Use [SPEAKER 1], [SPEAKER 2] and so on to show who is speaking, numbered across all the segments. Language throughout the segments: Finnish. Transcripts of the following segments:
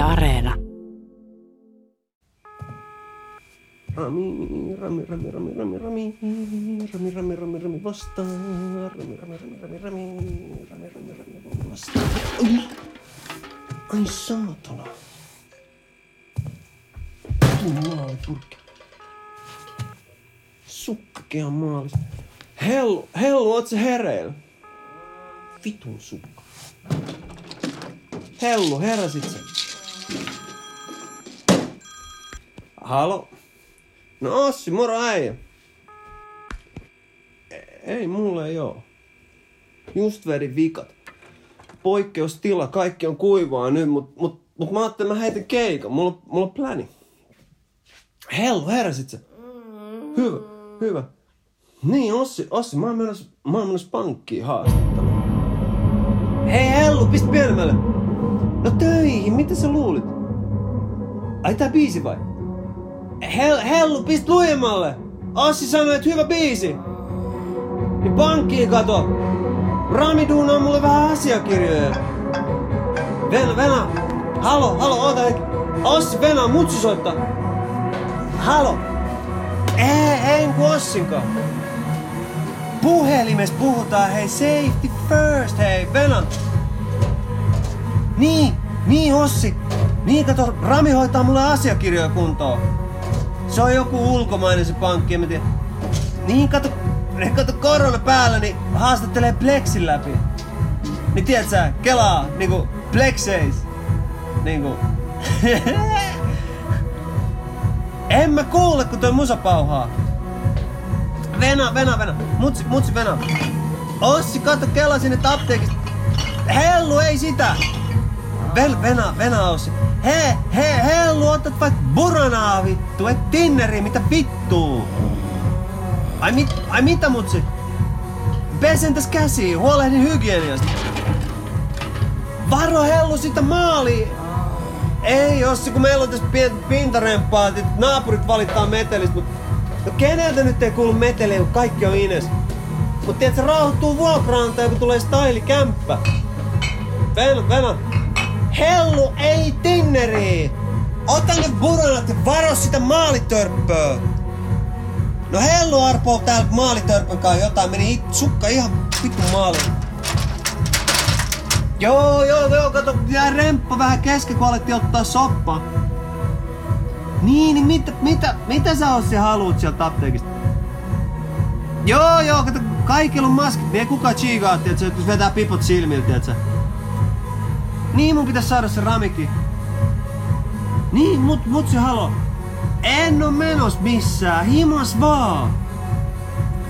[SPEAKER 1] Areena.
[SPEAKER 2] Rami, Rami, Rami, Rami, Rami, Rami, Rami, Rami, Rami, Rami vastaan, Rami, Rami, Rami, Rami, Rami, Rami, Rami, Rami, Rami vastaan. Ai, ai saatana. Tuu maalipurkki. Sukkakea maalis. Hellu, hellu, oot se hereillä? Vitun sukka. Hellu, heräsit sä? Halo? No Ossi, moro äijä. E- Ei, mulla ei oo. Just vedin vikat. Poikkeustila, kaikki on kuivaa nyt, mut, mut, mut mä ajattelin, mä heitän keikan. Mulla, mulla on pläni. Hellu, heräsit sä? Hyvä, hyvä. Niin, Ossi, Ossi, mä oon menossa, mä oon menossa pankkiin haastattelemaan. Hei Hellu, pistä pienemmälle. No töihin, mitä sä luulit? Ai tää biisi vai? Hel, hellu, pist lujemmalle! Ossi sanoi, että hyvä biisi! Niin pankkiin kato! Rami duunaa mulle vähän asiakirjoja. Venä, Venä! Halo, halo, oota hetki. Ossi, Venä, mutsu soittaa. Halo! Ei, ei kun Ossinkaan. Puhelimessa puhutaan, hei, safety first, hei, Venä. Niin, niin Ossi. Niin, kato, Rami hoitaa mulle asiakirjoja kuntoon. Se on joku ulkomainen se pankki, en mä tiedä. Niin, kato, kato korona päällä, niin haastattelee Plexin läpi. Niin tiedät sä, kelaa, niinku Plexeis. Niinku. en mä kuule, kun toi musa pauhaa. Venä, Venä, Venä. Mutsi, mutsi, Venä. Ossi, kato, kela sinne apteekista. Hellu, ei sitä. Vel, Venä, Venä, Ossi. He, he, hellu, otat vaikka buranaa vittu, et tinneri, mitä vittuu? Ai, mit, ai mitä mutsi? Pesen täs käsiä, huolehdin hygieniasta. Varo hellu sitä maali. Ei, Ossi, kun meillä on tässä pientä pintarempaa, että naapurit valittaa metelistä, mutta no keneltä nyt ei kuulu meteliä, kun kaikki on ines? Mut tiedät, se rauhoittuu vuokraantaja, kun tulee stylikämppä. Venä, Venä. Hellu, ei tinneri! Ota ne buranat ja varo sitä maalitörppöä! No Hellu arpoo täällä maalitörpön kanssa jotain, meni it, sukka ihan vittu maaliin. Joo, joo, joo, kato, jää remppa vähän kesken, kun alettiin ottaa soppa. Niin, niin mitä, mitä, mitä sä Ossi haluut sieltä apteekista? Joo, joo, kato, kaikilla on maskit, niin ei kukaan chigaa, tiedätkö, jos vetää pipot silmiltä, tiedätkö. Niin mun pitäis saada se ramikki. Niin, mut, mut se halo. En oo menos missään, himas vaan.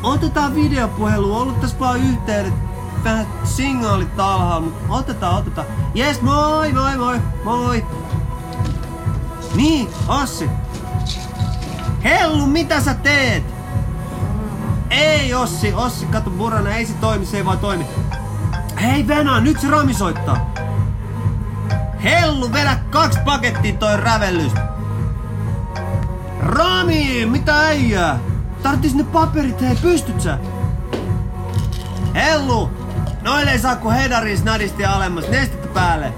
[SPEAKER 2] Otetaan videopuhelu, ollut tässä vaan yhteydet. Vähän signaalit alhaalla, mut otetaan, otetaan. Jes, moi, moi, moi, moi. Niin, Ossi. Hellu, mitä sä teet? Ei, Ossi, Ossi, kato Burana, ei se toimi, se ei vaan toimi. Hei Venä, nyt se Rami soittaa. Hellu, vedä kaksi pakettia toi rävellys. Rami, mitä äijää? Tarttis ne paperit, hei, pystyt sä? Hellu, noille ei saa kun hedaris nadisti alemmas, nestettä päälle.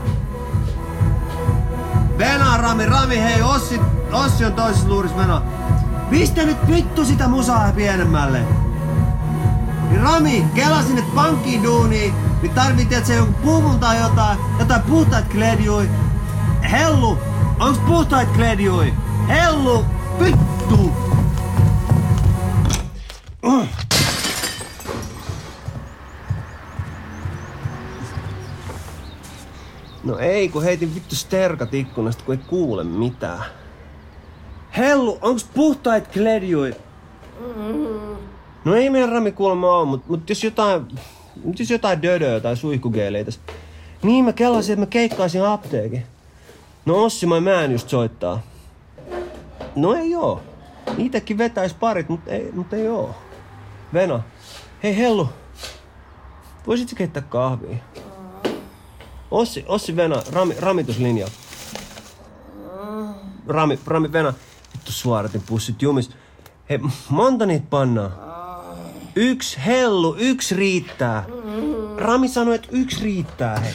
[SPEAKER 2] Venä, Rami, Rami, hei, Ossi, Ossi on toisessa luurissa meno. Pistä nyt vittu sitä musaa pienemmälle. Rami, kela sinne pankkiin duuniin, niin tarvii että se joku puvun tai jotain, jotain puhtaat kledjui. Hellu, onks puhtaat kledjui? Hellu, vittu! Uh. No ei, kun heitin vittu sterkat ikkunasta, kun ei kuule mitään. Hellu, onks puhtaat kledjui? No ei meidän Rami kuulemma oo, mut, mut jos jotain... Mut jos jotain dödöä tai suihkugeeleitä. Niin mä kelasin, että mä keikkaisin apteekin. No Ossi mä mä just soittaa. No ei oo. Niitäkin vetäis parit, mut ei, mut ei oo. Vena. Hei Hellu. Voisitko keittää kahvia? Ossi, Ossi Vena, rami, ramituslinja. Rami, Rami Vena. Vittu suoratin pussit jumis. Hei, monta niitä pannaan? Yksi hellu, yksi riittää. Rami sanoi, että yksi riittää, hei.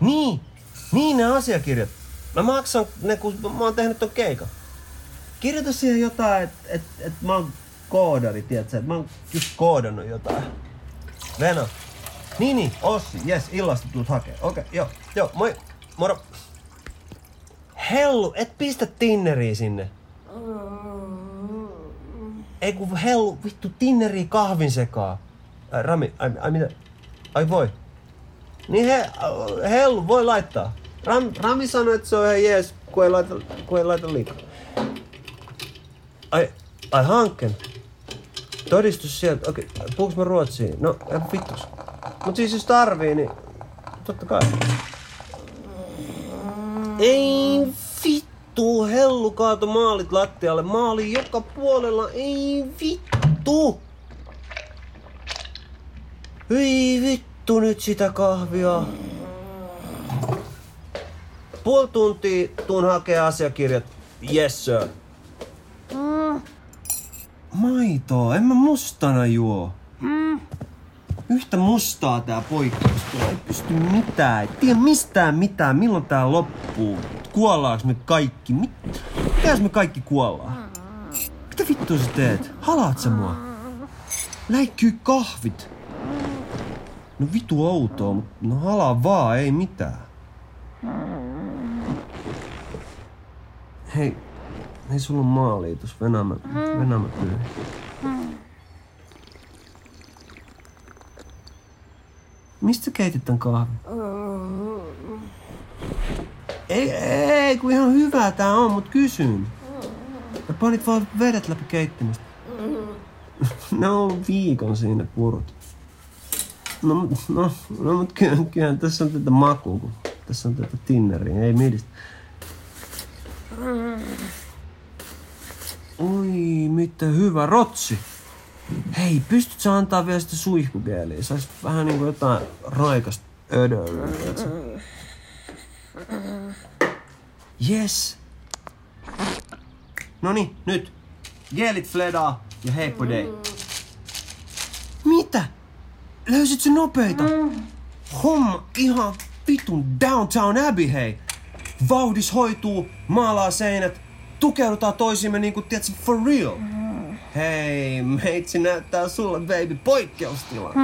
[SPEAKER 2] Niin, niin ne asiakirjat. Mä maksan ne, kun mä oon tehnyt ton keikan. Kirjoita siihen jotain, että et, et mä oon koodari, tiedätkö? Et mä oon just koodannut jotain. Veno. Niin, niin, Ossi, jes, illasta tulet hakee. Okei, okay, joo, joo, moi, moro. Hellu, et pistä Tinneriä sinne. Ei kun hellu, vittu, Tinneriä kahvin sekaa. Ai, Rami, ai, ai mitä? Ai voi. Niin he, hellu, voi laittaa. Ram, Rami sanoi, että se on ihan jees, kun ei laita, kun ei laita liikaa. Ai, ai hankken. Todistus sieltä. Okei, okay. puhuks mä ruotsiin? No, vittus. Mut siis jos tarvii, niin totta kai. Ei vittu, hellu kaato maalit lattialle. Maali joka puolella, ei vittu. Ei vittu nyt sitä kahvia. Puoli tuntia tuun hakee asiakirjat. Yes sir. Maitoa, en mä mustana juo. Yhtä mustaa tää poikkeus. Ei pysty mitään. Ei tiedä mistään mitään. Milloin tää loppuu? Kuollaanko me kaikki? Mit... Mitäs me kaikki kuollaan? Mitä vittua sä teet? Halaat sä mua? Läikkyy kahvit. No vitu outoa, mutta no halaa vaan, ei mitään. Hei, hei sulla maaliitos, Venämä, Venämä pyy. Mistä sä keitit tän kahvin? Ei, ei, kun ihan hyvä tää on, mut kysyn. Ja panit vaan vedet läpi keittimistä. No viikon siinä purut. No, no, no mut kyllähän, kyllähän tässä on tätä makua, kun tässä on tätä tinneriä, ei midistä. Oi, mitä hyvä rotsi. Hei, pystyt sä antaa vielä sitä suihkugeeliä? Sais vähän niinku jotain raikasta ödöä. Yes. Noni, nyt. Geelit fledaa ja heippo dei. Mitä? Löysit sä nopeita? Homma ihan vitun Downtown Abbey, hei. Vauhdis hoituu, maalaa seinät, tukeudutaan toisiimme niinku, tiedätkö, for real. Hei, meitsi näyttää sulle, baby, poikkeustila.